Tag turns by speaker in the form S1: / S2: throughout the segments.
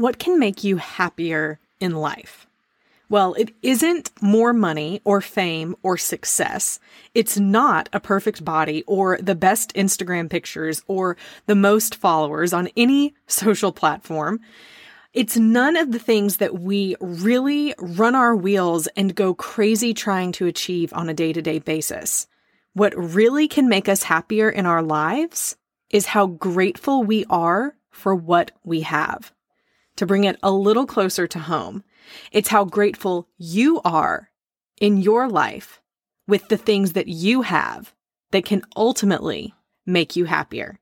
S1: What can make you happier in life? Well, it isn't more money or fame or success. It's not a perfect body or the best Instagram pictures or the most followers on any social platform. It's none of the things that we really run our wheels and go crazy trying to achieve on a day to day basis. What really can make us happier in our lives is how grateful we are for what we have to bring it a little closer to home. It's how grateful you are in your life with the things that you have that can ultimately make you happier.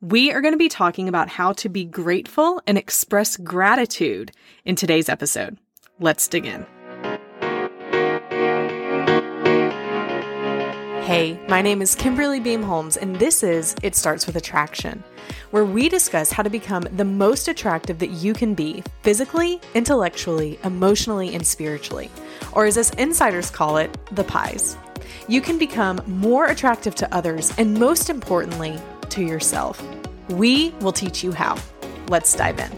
S1: We are going to be talking about how to be grateful and express gratitude in today's episode. Let's dig in. Hey, my name is Kimberly Beam Holmes, and this is It Starts with Attraction, where we discuss how to become the most attractive that you can be physically, intellectually, emotionally, and spiritually, or as us insiders call it, the pies. You can become more attractive to others, and most importantly, to yourself. We will teach you how. Let's dive in.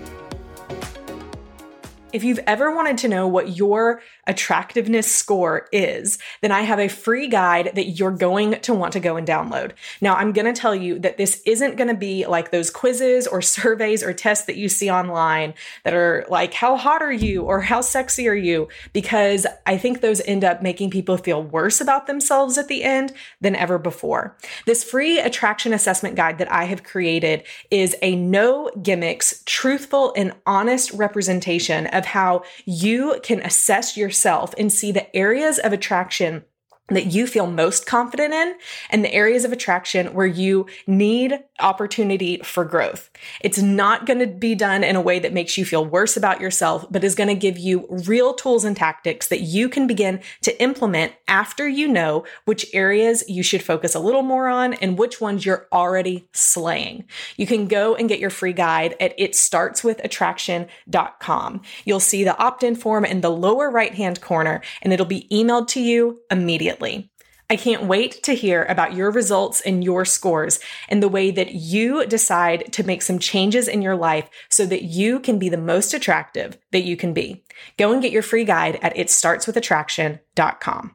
S1: If you've ever wanted to know what your attractiveness score is, then I have a free guide that you're going to want to go and download. Now, I'm going to tell you that this isn't going to be like those quizzes or surveys or tests that you see online that are like, how hot are you or how sexy are you? Because I think those end up making people feel worse about themselves at the end than ever before. This free attraction assessment guide that I have created is a no gimmicks, truthful, and honest representation of how you can assess yourself and see the areas of attraction that you feel most confident in and the areas of attraction where you need opportunity for growth. It's not going to be done in a way that makes you feel worse about yourself, but is going to give you real tools and tactics that you can begin to implement after you know which areas you should focus a little more on and which ones you're already slaying. You can go and get your free guide at itstartswithattraction.com. You'll see the opt-in form in the lower right-hand corner and it'll be emailed to you immediately. I can't wait to hear about your results and your scores and the way that you decide to make some changes in your life so that you can be the most attractive that you can be. Go and get your free guide at itstartswithattraction.com.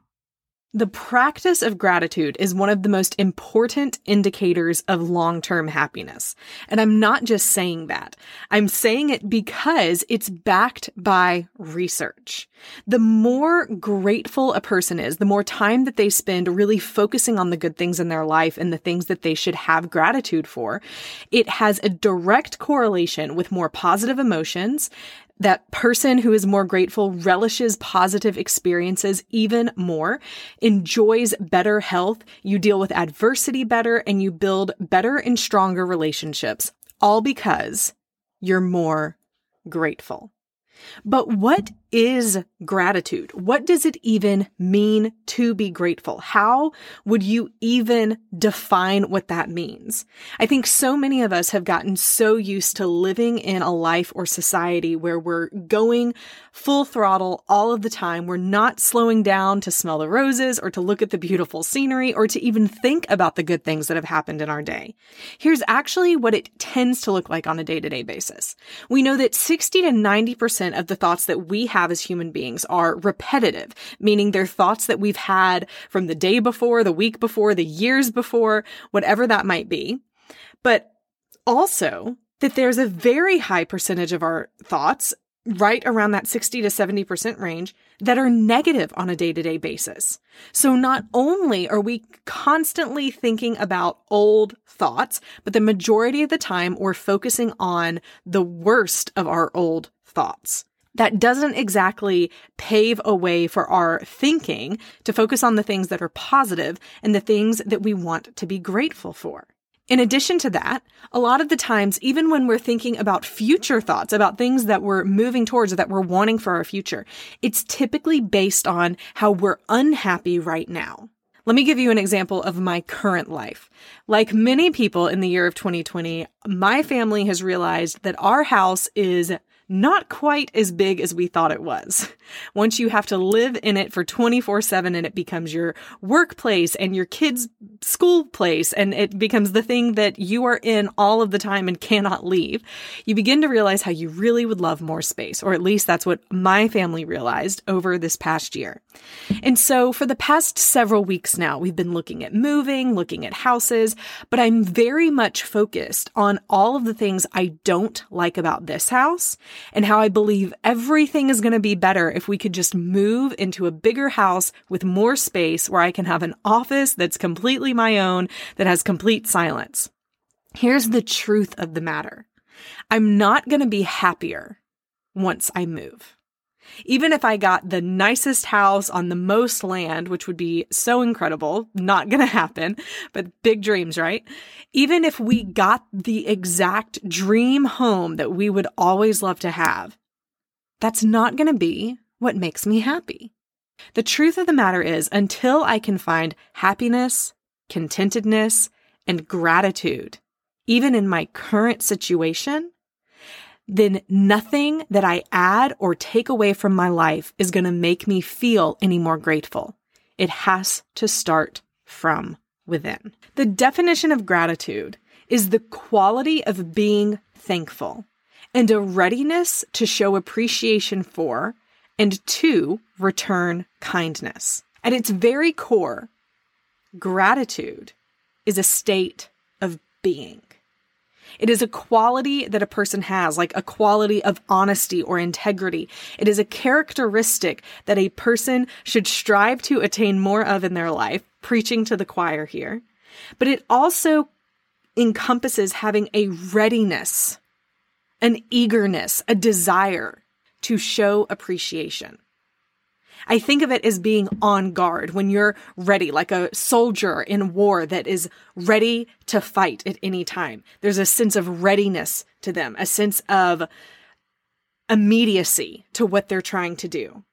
S1: The practice of gratitude is one of the most important indicators of long-term happiness. And I'm not just saying that. I'm saying it because it's backed by research. The more grateful a person is, the more time that they spend really focusing on the good things in their life and the things that they should have gratitude for, it has a direct correlation with more positive emotions, that person who is more grateful relishes positive experiences even more, enjoys better health, you deal with adversity better, and you build better and stronger relationships, all because you're more grateful. But what is gratitude? What does it even mean to be grateful? How would you even define what that means? I think so many of us have gotten so used to living in a life or society where we're going full throttle all of the time. We're not slowing down to smell the roses or to look at the beautiful scenery or to even think about the good things that have happened in our day. Here's actually what it tends to look like on a day to day basis. We know that 60 to 90% of the thoughts that we have have as human beings are repetitive, meaning they're thoughts that we've had from the day before, the week before, the years before, whatever that might be. But also that there's a very high percentage of our thoughts right around that 60 to 70% range that are negative on a day to day basis. So not only are we constantly thinking about old thoughts, but the majority of the time we're focusing on the worst of our old thoughts that doesn't exactly pave a way for our thinking to focus on the things that are positive and the things that we want to be grateful for. In addition to that, a lot of the times, even when we're thinking about future thoughts, about things that we're moving towards that we're wanting for our future, it's typically based on how we're unhappy right now. Let me give you an example of my current life. Like many people in the year of 2020, my family has realized that our house is not quite as big as we thought it was. Once you have to live in it for 24 7 and it becomes your workplace and your kids' school place and it becomes the thing that you are in all of the time and cannot leave, you begin to realize how you really would love more space, or at least that's what my family realized over this past year. And so for the past several weeks now, we've been looking at moving, looking at houses, but I'm very much focused on all of the things I don't like about this house and how I believe everything is going to be better if we could just move into a bigger house with more space where I can have an office that's completely my own, that has complete silence. Here's the truth of the matter. I'm not going to be happier once I move. Even if I got the nicest house on the most land, which would be so incredible, not going to happen, but big dreams, right? Even if we got the exact dream home that we would always love to have, that's not going to be what makes me happy. The truth of the matter is, until I can find happiness, contentedness, and gratitude, even in my current situation, then nothing that I add or take away from my life is going to make me feel any more grateful. It has to start from within. The definition of gratitude is the quality of being thankful and a readiness to show appreciation for and to return kindness. At its very core, gratitude is a state of being. It is a quality that a person has, like a quality of honesty or integrity. It is a characteristic that a person should strive to attain more of in their life, preaching to the choir here. But it also encompasses having a readiness, an eagerness, a desire to show appreciation. I think of it as being on guard when you're ready, like a soldier in war that is ready to fight at any time. There's a sense of readiness to them, a sense of immediacy to what they're trying to do.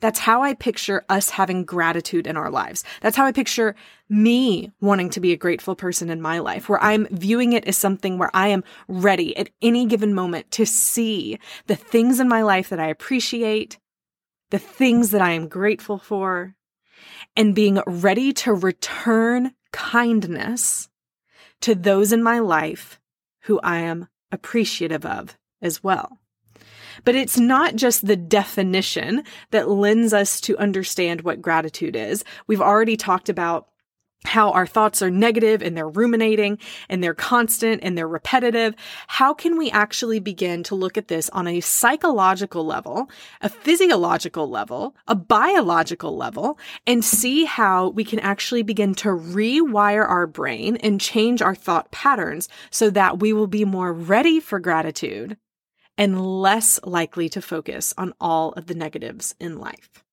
S1: That's how I picture us having gratitude in our lives. That's how I picture me wanting to be a grateful person in my life, where I'm viewing it as something where I am ready at any given moment to see the things in my life that I appreciate, the things that I am grateful for, and being ready to return kindness to those in my life who I am appreciative of as well. But it's not just the definition that lends us to understand what gratitude is. We've already talked about how our thoughts are negative and they're ruminating and they're constant and they're repetitive. How can we actually begin to look at this on a psychological level, a physiological level, a biological level, and see how we can actually begin to rewire our brain and change our thought patterns so that we will be more ready for gratitude and less likely to focus on all of the negatives in life?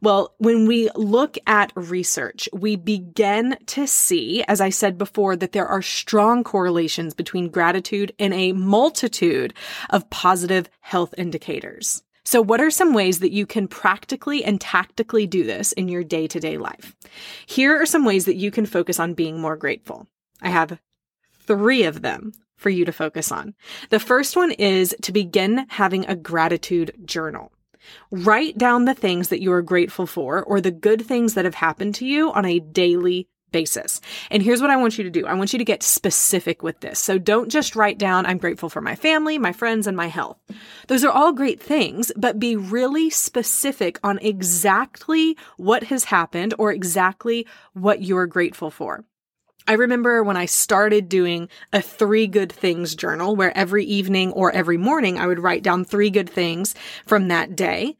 S1: Well, when we look at research, we begin to see, as I said before, that there are strong correlations between gratitude and a multitude of positive health indicators. So, what are some ways that you can practically and tactically do this in your day to day life? Here are some ways that you can focus on being more grateful. I have three of them for you to focus on. The first one is to begin having a gratitude journal. Write down the things that you are grateful for or the good things that have happened to you on a daily basis. And here's what I want you to do. I want you to get specific with this. So don't just write down, I'm grateful for my family, my friends, and my health. Those are all great things, but be really specific on exactly what has happened or exactly what you're grateful for. I remember when I started doing a three good things journal where every evening or every morning I would write down three good things from that day.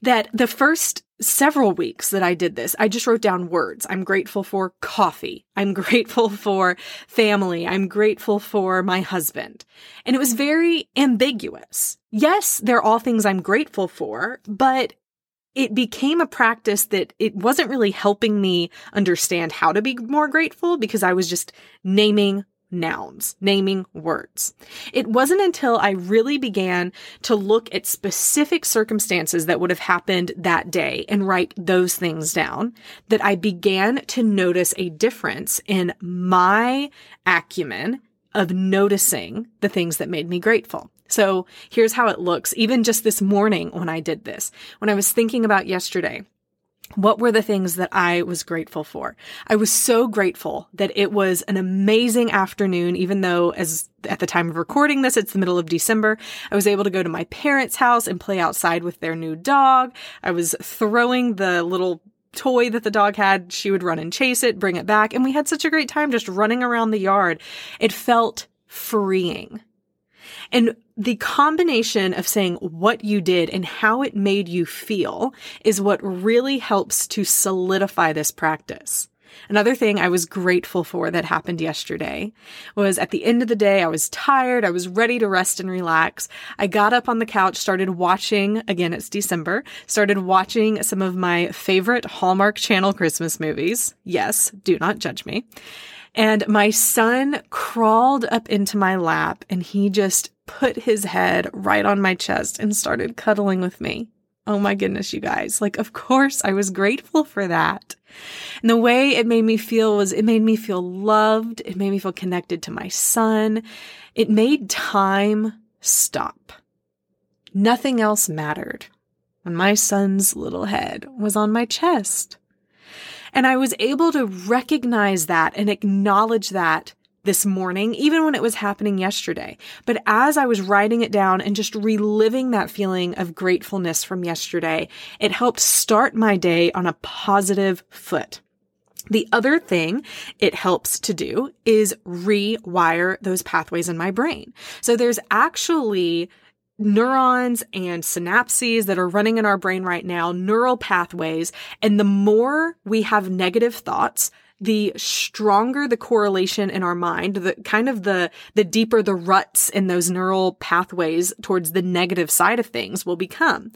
S1: That the first several weeks that I did this, I just wrote down words. I'm grateful for coffee. I'm grateful for family. I'm grateful for my husband. And it was very ambiguous. Yes, they're all things I'm grateful for, but it became a practice that it wasn't really helping me understand how to be more grateful because I was just naming nouns, naming words. It wasn't until I really began to look at specific circumstances that would have happened that day and write those things down that I began to notice a difference in my acumen of noticing the things that made me grateful. So here's how it looks, even just this morning when I did this. When I was thinking about yesterday, what were the things that I was grateful for? I was so grateful that it was an amazing afternoon, even though as at the time of recording this, it's the middle of December. I was able to go to my parents' house and play outside with their new dog. I was throwing the little toy that the dog had. She would run and chase it, bring it back. And we had such a great time just running around the yard. It felt freeing. And the combination of saying what you did and how it made you feel is what really helps to solidify this practice. Another thing I was grateful for that happened yesterday was at the end of the day, I was tired. I was ready to rest and relax. I got up on the couch, started watching, again, it's December, started watching some of my favorite Hallmark Channel Christmas movies. Yes, do not judge me. And my son crawled up into my lap and he just put his head right on my chest and started cuddling with me. Oh my goodness, you guys. Like, of course, I was grateful for that. And the way it made me feel was it made me feel loved. It made me feel connected to my son. It made time stop. Nothing else mattered when my son's little head was on my chest. And I was able to recognize that and acknowledge that this morning, even when it was happening yesterday. But as I was writing it down and just reliving that feeling of gratefulness from yesterday, it helped start my day on a positive foot. The other thing it helps to do is rewire those pathways in my brain. So there's actually neurons and synapses that are running in our brain right now, neural pathways. And the more we have negative thoughts, the stronger the correlation in our mind, the kind of the, the deeper the ruts in those neural pathways towards the negative side of things will become.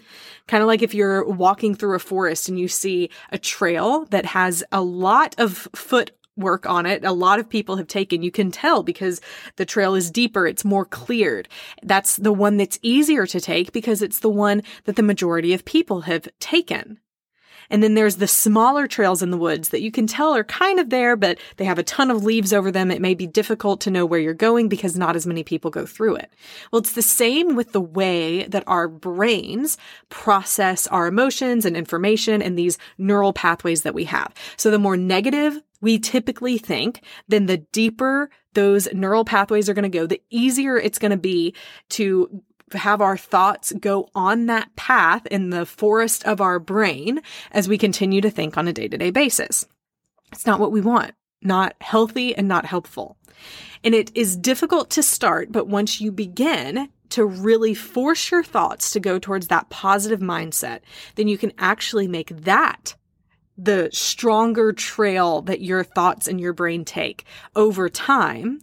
S1: Kind of like if you're walking through a forest and you see a trail that has a lot of foot work on it. A lot of people have taken. You can tell because the trail is deeper. It's more cleared. That's the one that's easier to take because it's the one that the majority of people have taken. And then there's the smaller trails in the woods that you can tell are kind of there, but they have a ton of leaves over them. It may be difficult to know where you're going because not as many people go through it. Well, it's the same with the way that our brains process our emotions and information and these neural pathways that we have. So the more negative we typically think, then the deeper those neural pathways are going to go, the easier it's going to be to have our thoughts go on that path in the forest of our brain as we continue to think on a day to day basis. It's not what we want, not healthy and not helpful. And it is difficult to start, but once you begin to really force your thoughts to go towards that positive mindset, then you can actually make that the stronger trail that your thoughts and your brain take over time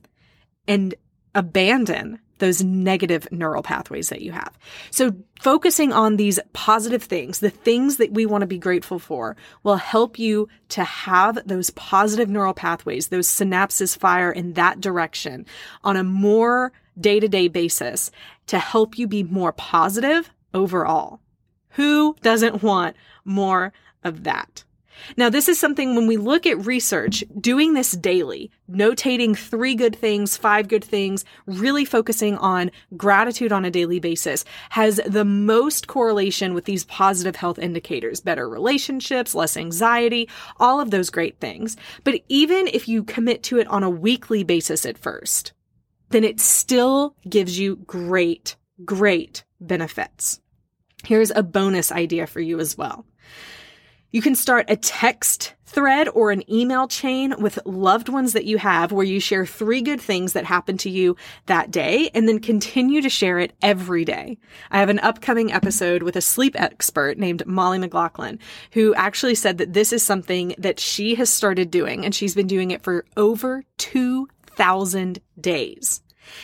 S1: and abandon those negative neural pathways that you have. So focusing on these positive things, the things that we want to be grateful for will help you to have those positive neural pathways, those synapses fire in that direction on a more day to day basis to help you be more positive overall. Who doesn't want more of that? Now, this is something when we look at research, doing this daily, notating three good things, five good things, really focusing on gratitude on a daily basis has the most correlation with these positive health indicators, better relationships, less anxiety, all of those great things. But even if you commit to it on a weekly basis at first, then it still gives you great, great benefits. Here's a bonus idea for you as well. You can start a text thread or an email chain with loved ones that you have where you share three good things that happened to you that day and then continue to share it every day. I have an upcoming episode with a sleep expert named Molly McLaughlin who actually said that this is something that she has started doing and she's been doing it for over 2000 days.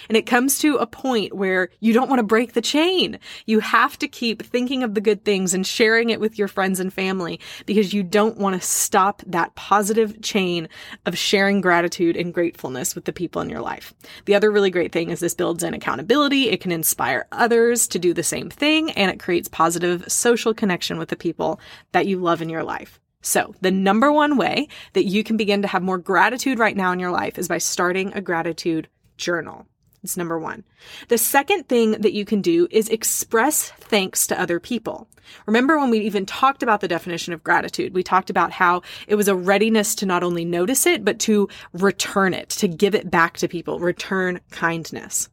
S1: And it comes to a point where you don't want to break the chain. You have to keep thinking of the good things and sharing it with your friends and family because you don't want to stop that positive chain of sharing gratitude and gratefulness with the people in your life. The other really great thing is this builds in accountability. It can inspire others to do the same thing and it creates positive social connection with the people that you love in your life. So the number one way that you can begin to have more gratitude right now in your life is by starting a gratitude journal. It's number one. The second thing that you can do is express thanks to other people. Remember when we even talked about the definition of gratitude, we talked about how it was a readiness to not only notice it, but to return it, to give it back to people, return kindness.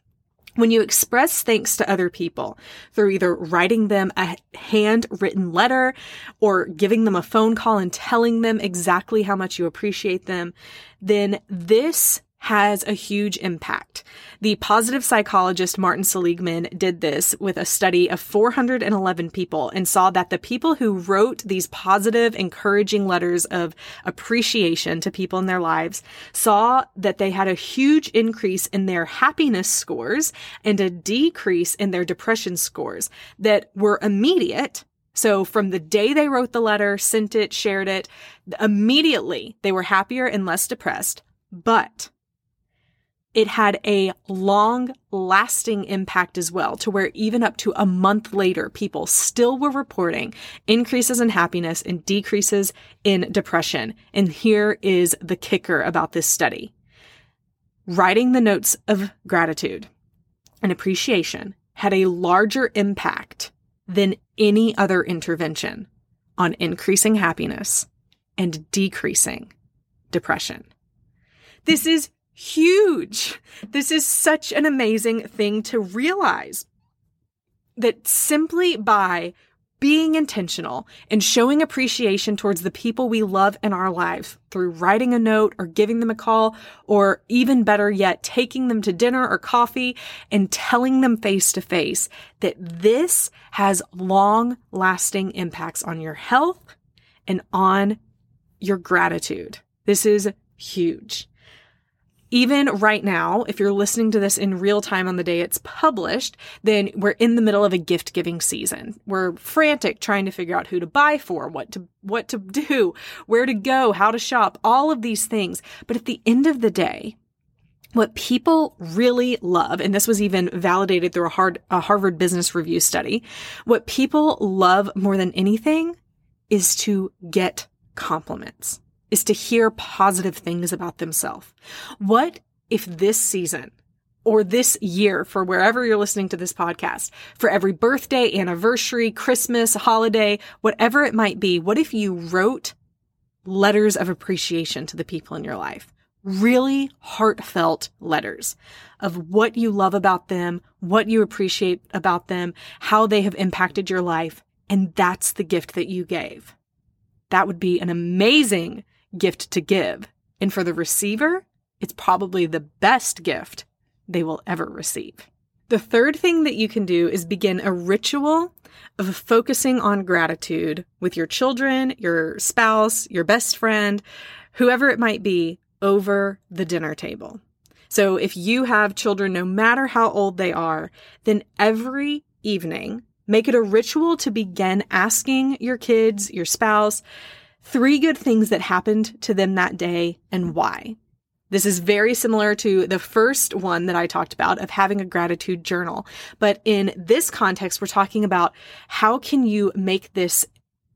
S1: When you express thanks to other people through either writing them a handwritten letter or giving them a phone call and telling them exactly how much you appreciate them, then this has a huge impact. The positive psychologist Martin Seligman did this with a study of 411 people and saw that the people who wrote these positive, encouraging letters of appreciation to people in their lives saw that they had a huge increase in their happiness scores and a decrease in their depression scores that were immediate so from the day they wrote the letter, sent it, shared it, immediately they were happier and less depressed. But it had a long lasting impact as well to where even up to a month later, people still were reporting increases in happiness and decreases in depression. And here is the kicker about this study. Writing the notes of gratitude and appreciation had a larger impact than any other intervention on increasing happiness and decreasing depression. This is huge. This is such an amazing thing to realize that simply by being intentional and showing appreciation towards the people we love in our lives through writing a note or giving them a call, or even better yet, taking them to dinner or coffee and telling them face to face that this has long lasting impacts on your health and on your gratitude. This is huge even right now, if you're listening to this in real time on the day it's published, then we're in the middle of a gift giving season. We're frantic trying to figure out who to buy for, what to, what to do, where to go, how to shop, all of these things. But at the end of the day, what people really love, and this was even validated through a, hard, a Harvard Business Review study, what people love more than anything is to get compliments is to hear positive things about themselves. What if this season or this year for wherever you're listening to this podcast, for every birthday, anniversary, Christmas, holiday, whatever it might be, what if you wrote letters of appreciation to the people in your life? Really heartfelt letters of what you love about them, what you appreciate about them, how they have impacted your life. And that's the gift that you gave. That would be an amazing gift to give. And for the receiver, it's probably the best gift they will ever receive. The third thing that you can do is begin a ritual of focusing on gratitude with your children, your spouse, your best friend, whoever it might be, over the dinner table. So if you have children, no matter how old they are, then every evening, make it a ritual to begin asking your kids, your spouse, three good things that happened to them that day and why. This is very similar to the first one that I talked about of having a gratitude journal. But in this context, we're talking about how can you make this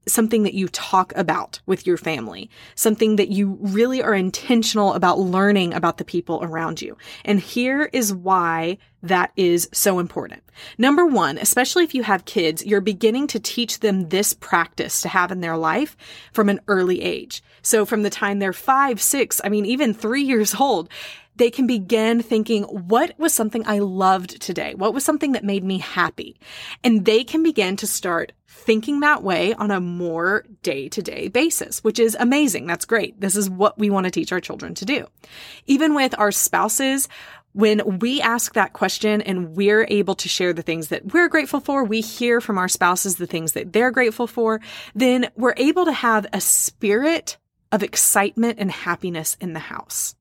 S1: something that you talk about with your family, something that you really are intentional about learning about the people around you. And here is why that is so important. Number one, especially if you have kids, you're beginning to teach them this practice to have in their life from an early age. So from the time they're five, six, I mean, even three years old, they can begin thinking, what was something I loved today? What was something that made me happy? And they can begin to start thinking that way on a more day to day basis, which is amazing. That's great. This is what we want to teach our children to do. Even with our spouses, when we ask that question and we're able to share the things that we're grateful for, we hear from our spouses the things that they're grateful for, then we're able to have a spirit of excitement and happiness in the house.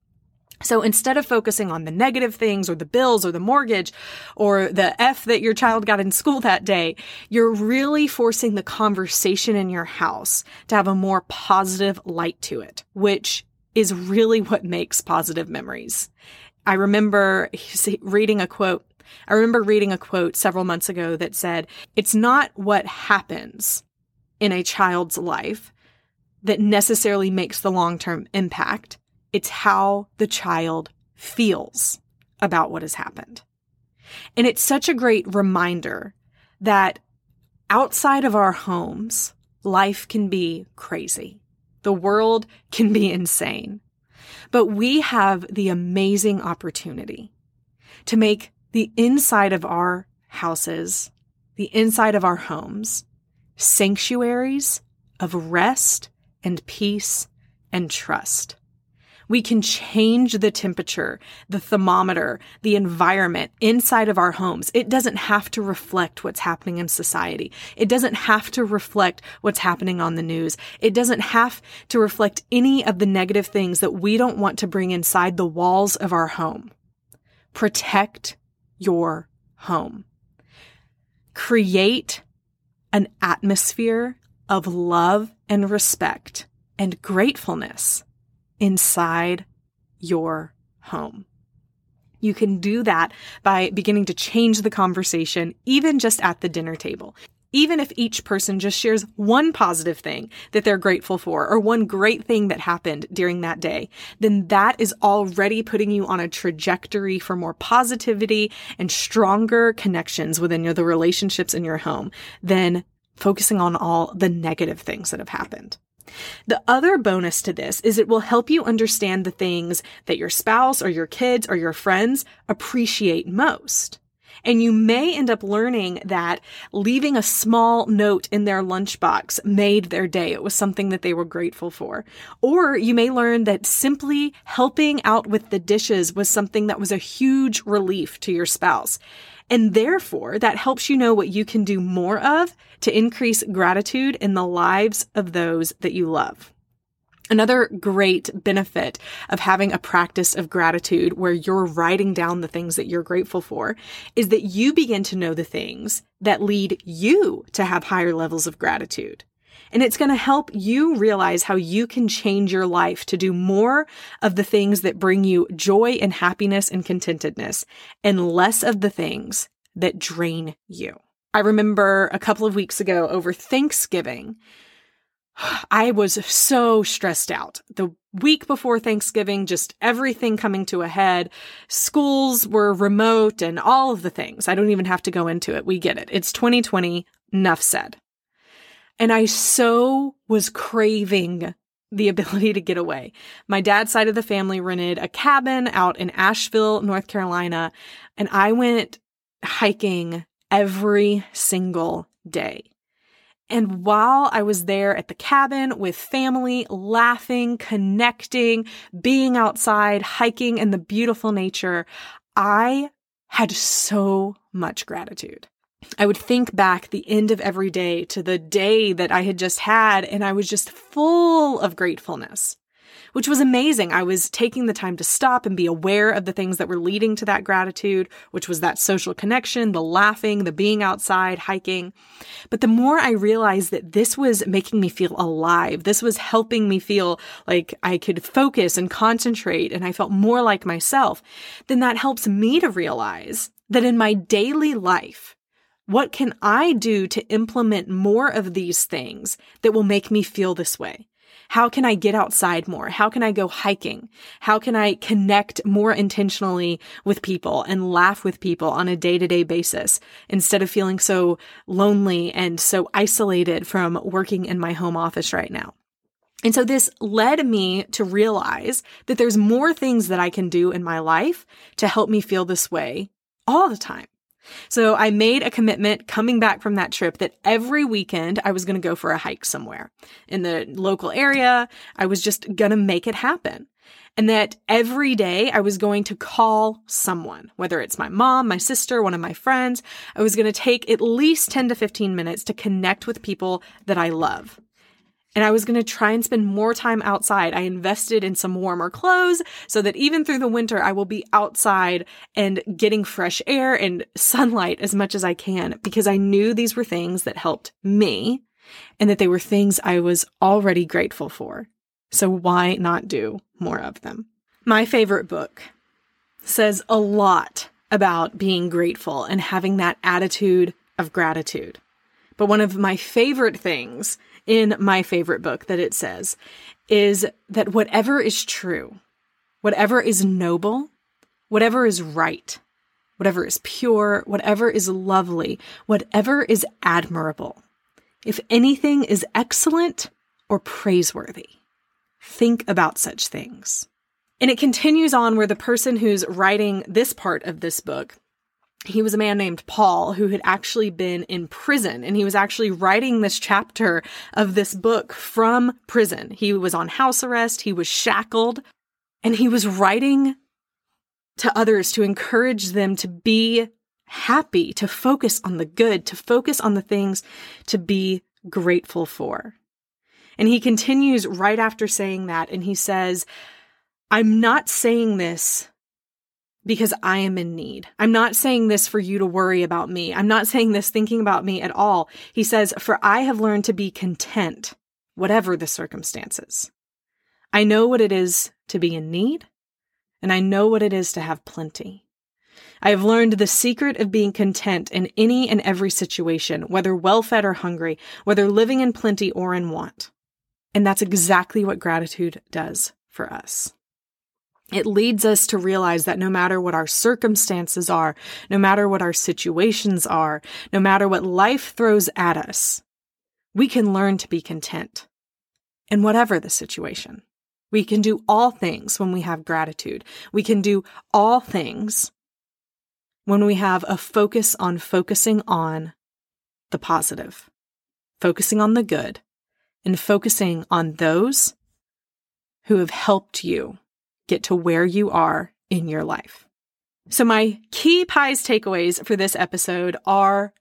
S1: So instead of focusing on the negative things or the bills or the mortgage or the F that your child got in school that day, you're really forcing the conversation in your house to have a more positive light to it, which is really what makes positive memories. I remember reading a quote. I remember reading a quote several months ago that said, it's not what happens in a child's life that necessarily makes the long-term impact it's how the child feels about what has happened. And it's such a great reminder that outside of our homes, life can be crazy. The world can be insane. But we have the amazing opportunity to make the inside of our houses, the inside of our homes, sanctuaries of rest and peace and trust. We can change the temperature, the thermometer, the environment inside of our homes. It doesn't have to reflect what's happening in society. It doesn't have to reflect what's happening on the news. It doesn't have to reflect any of the negative things that we don't want to bring inside the walls of our home. Protect your home. Create an atmosphere of love and respect and gratefulness inside your home. You can do that by beginning to change the conversation, even just at the dinner table. Even if each person just shares one positive thing that they're grateful for or one great thing that happened during that day, then that is already putting you on a trajectory for more positivity and stronger connections within the relationships in your home than focusing on all the negative things that have happened. The other bonus to this is it will help you understand the things that your spouse or your kids or your friends appreciate most. And you may end up learning that leaving a small note in their lunchbox made their day. It was something that they were grateful for. Or you may learn that simply helping out with the dishes was something that was a huge relief to your spouse. And therefore, that helps you know what you can do more of to increase gratitude in the lives of those that you love. Another great benefit of having a practice of gratitude where you're writing down the things that you're grateful for is that you begin to know the things that lead you to have higher levels of gratitude. And it's going to help you realize how you can change your life to do more of the things that bring you joy and happiness and contentedness and less of the things that drain you. I remember a couple of weeks ago over Thanksgiving, I was so stressed out. The week before Thanksgiving, just everything coming to a head. Schools were remote and all of the things. I don't even have to go into it. We get it. It's 2020. Enough said. And I so was craving the ability to get away. My dad's side of the family rented a cabin out in Asheville, North Carolina, and I went hiking every single day. And while I was there at the cabin with family, laughing, connecting, being outside, hiking in the beautiful nature, I had so much gratitude. I would think back the end of every day to the day that I had just had, and I was just full of gratefulness, which was amazing. I was taking the time to stop and be aware of the things that were leading to that gratitude, which was that social connection, the laughing, the being outside, hiking. But the more I realized that this was making me feel alive, this was helping me feel like I could focus and concentrate, and I felt more like myself, then that helps me to realize that in my daily life, what can I do to implement more of these things that will make me feel this way? How can I get outside more? How can I go hiking? How can I connect more intentionally with people and laugh with people on a day to day basis instead of feeling so lonely and so isolated from working in my home office right now? And so this led me to realize that there's more things that I can do in my life to help me feel this way all the time. So I made a commitment coming back from that trip that every weekend I was going to go for a hike somewhere in the local area. I was just going to make it happen. And that every day I was going to call someone, whether it's my mom, my sister, one of my friends. I was going to take at least 10 to 15 minutes to connect with people that I love. And I was going to try and spend more time outside. I invested in some warmer clothes so that even through the winter, I will be outside and getting fresh air and sunlight as much as I can because I knew these were things that helped me and that they were things I was already grateful for. So why not do more of them? My favorite book says a lot about being grateful and having that attitude of gratitude. But one of my favorite things in my favorite book that it says is that whatever is true, whatever is noble, whatever is right, whatever is pure, whatever is lovely, whatever is admirable, if anything is excellent or praiseworthy, think about such things. And it continues on where the person who's writing this part of this book he was a man named Paul who had actually been in prison and he was actually writing this chapter of this book from prison. He was on house arrest, he was shackled, and he was writing to others to encourage them to be happy, to focus on the good, to focus on the things to be grateful for. And he continues right after saying that and he says, I'm not saying this because I am in need. I'm not saying this for you to worry about me. I'm not saying this thinking about me at all. He says, For I have learned to be content, whatever the circumstances. I know what it is to be in need, and I know what it is to have plenty. I have learned the secret of being content in any and every situation, whether well fed or hungry, whether living in plenty or in want. And that's exactly what gratitude does for us. It leads us to realize that no matter what our circumstances are, no matter what our situations are, no matter what life throws at us, we can learn to be content in whatever the situation. We can do all things when we have gratitude. We can do all things when we have a focus on focusing on the positive, focusing on the good, and focusing on those who have helped you get to where you are in your life. So, my key pies takeaways for this episode are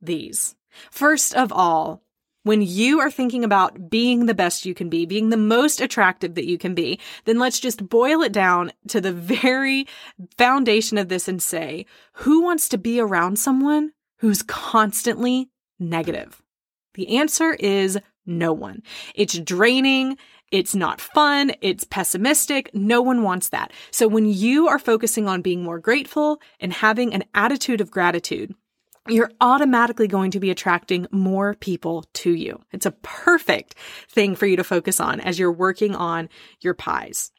S1: these. First of all, when you are thinking about being the best you can be, being the most attractive that you can be, then let's just boil it down to the very foundation of this and say, who wants to be around someone who's constantly negative? The answer is no one. It's draining. It's not fun. It's pessimistic. No one wants that. So when you are focusing on being more grateful and having an attitude of gratitude, you're automatically going to be attracting more people to you. It's a perfect thing for you to focus on as you're working on your pies.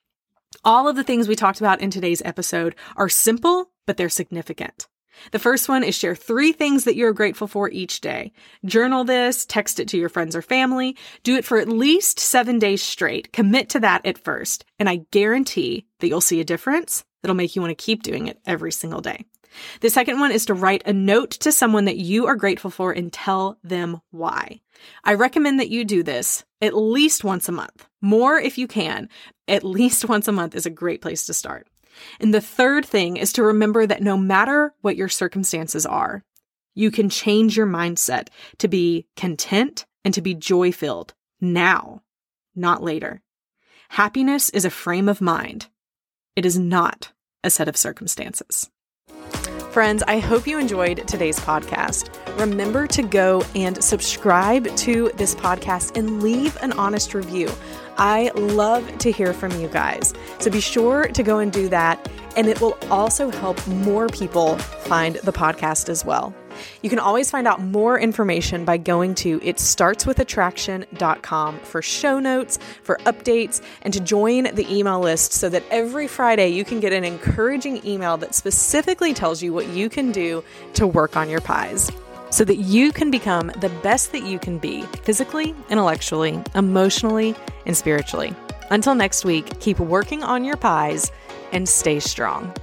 S1: All of the things we talked about in today's episode are simple, but they're significant. The first one is share three things that you're grateful for each day. Journal this, text it to your friends or family. Do it for at least seven days straight. Commit to that at first. And I guarantee that you'll see a difference that'll make you want to keep doing it every single day. The second one is to write a note to someone that you are grateful for and tell them why. I recommend that you do this at least once a month. More if you can. At least once a month is a great place to start. And the third thing is to remember that no matter what your circumstances are, you can change your mindset to be content and to be joy filled now, not later. Happiness is a frame of mind. It is not a set of circumstances. Friends, I hope you enjoyed today's podcast. Remember to go and subscribe to this podcast and leave an honest review. I love to hear from you guys. So be sure to go and do that. And it will also help more people find the podcast as well. You can always find out more information by going to itstartswithattraction.com for show notes, for updates, and to join the email list so that every Friday you can get an encouraging email that specifically tells you what you can do to work on your pies so that you can become the best that you can be physically, intellectually, emotionally, and spiritually. Until next week, keep working on your pies and stay strong.